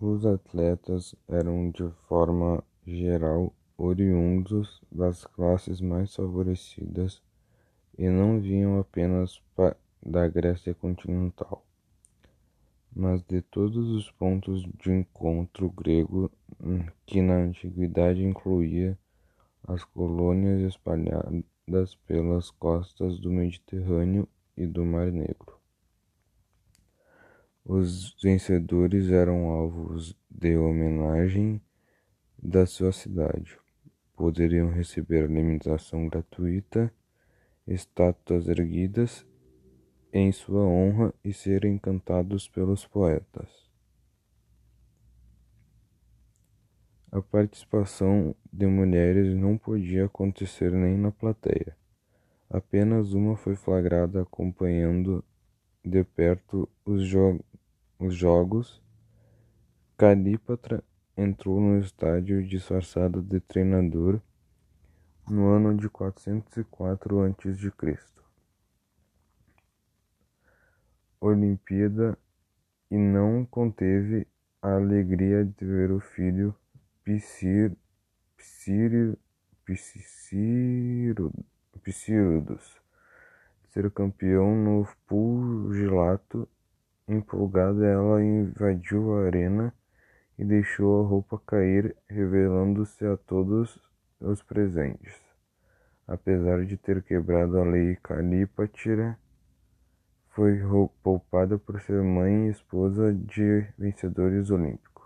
Os atletas eram de forma geral oriundos das classes mais favorecidas e não vinham apenas da Grécia continental, mas de todos os pontos de encontro grego que na antiguidade incluía as colônias espalhadas pelas costas do Mediterrâneo e do Mar Negro. Os vencedores eram alvos de homenagem da sua cidade. Poderiam receber alimentação gratuita, estátuas erguidas em sua honra e serem cantados pelos poetas. A participação de mulheres não podia acontecer nem na plateia. Apenas uma foi flagrada acompanhando de perto os jogos os jogos, Calípatra entrou no estádio disfarçado de treinador no ano de 404 a.C. Olimpíada e não conteve a alegria de ver o filho Psir, Psir, Psirudus ser campeão no pugilato Empolgada, ela invadiu a arena e deixou a roupa cair, revelando-se a todos os presentes. Apesar de ter quebrado a lei Calípatira, foi poupada por ser mãe e esposa de vencedores olímpicos.